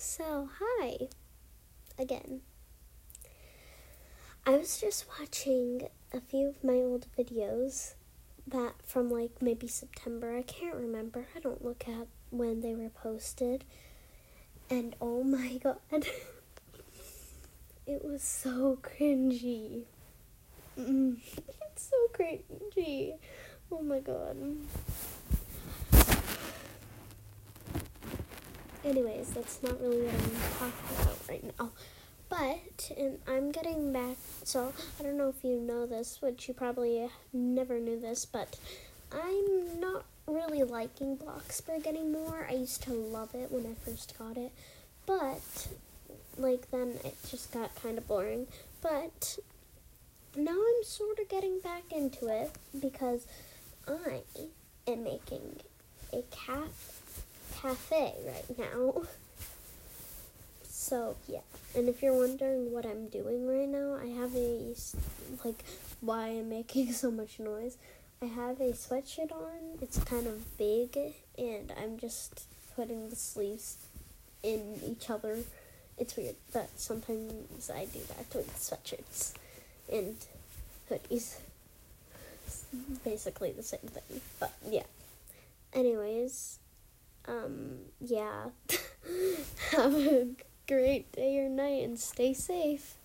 So, hi again. I was just watching a few of my old videos that from like maybe September. I can't remember. I don't look at when they were posted. And oh my god. it was so cringy. Mm, it's so cringy. Oh my god. Anyways, that's not really what I'm talking about right now. But, and I'm getting back, so I don't know if you know this, which you probably never knew this, but I'm not really liking Bloxburg anymore. I used to love it when I first got it, but, like, then it just got kind of boring. But now I'm sort of getting back into it because I am making a cat cafe right now. So, yeah. And if you're wondering what I'm doing right now, I have a, like, why I'm making so much noise. I have a sweatshirt on. It's kind of big, and I'm just putting the sleeves in each other. It's weird, but sometimes I do that with sweatshirts and hoodies. It's basically the same thing, but yeah. Anyways, um, yeah. Have a great day or night and stay safe.